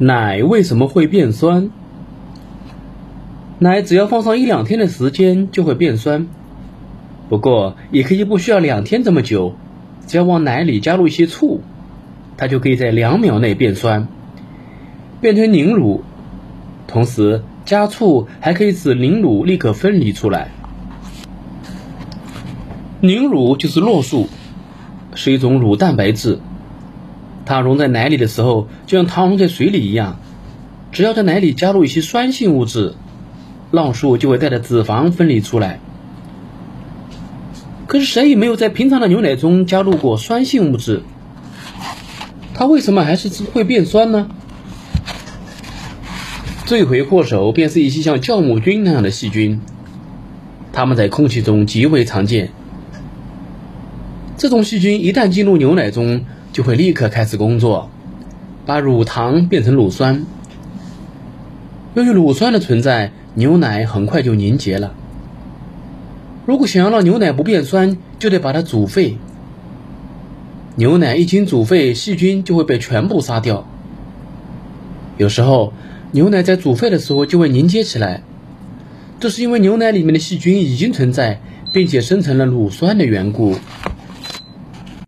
奶为什么会变酸？奶只要放上一两天的时间就会变酸，不过也可以不需要两天这么久，只要往奶里加入一些醋，它就可以在两秒内变酸，变成凝乳。同时加醋还可以使凝乳立刻分离出来。凝乳就是酪素，是一种乳蛋白质。它溶在奶里的时候，就像糖溶在水里一样。只要在奶里加入一些酸性物质，酪素就会带着脂肪分离出来。可是谁也没有在平常的牛奶中加入过酸性物质，它为什么还是会变酸呢？罪魁祸首便是一些像酵母菌那样的细菌，它们在空气中极为常见。这种细菌一旦进入牛奶中，就会立刻开始工作，把乳糖变成乳酸。由于乳酸的存在，牛奶很快就凝结了。如果想要让牛奶不变酸，就得把它煮沸。牛奶一经煮沸，细菌就会被全部杀掉。有时候，牛奶在煮沸的时候就会凝结起来，这是因为牛奶里面的细菌已经存在，并且生成了乳酸的缘故。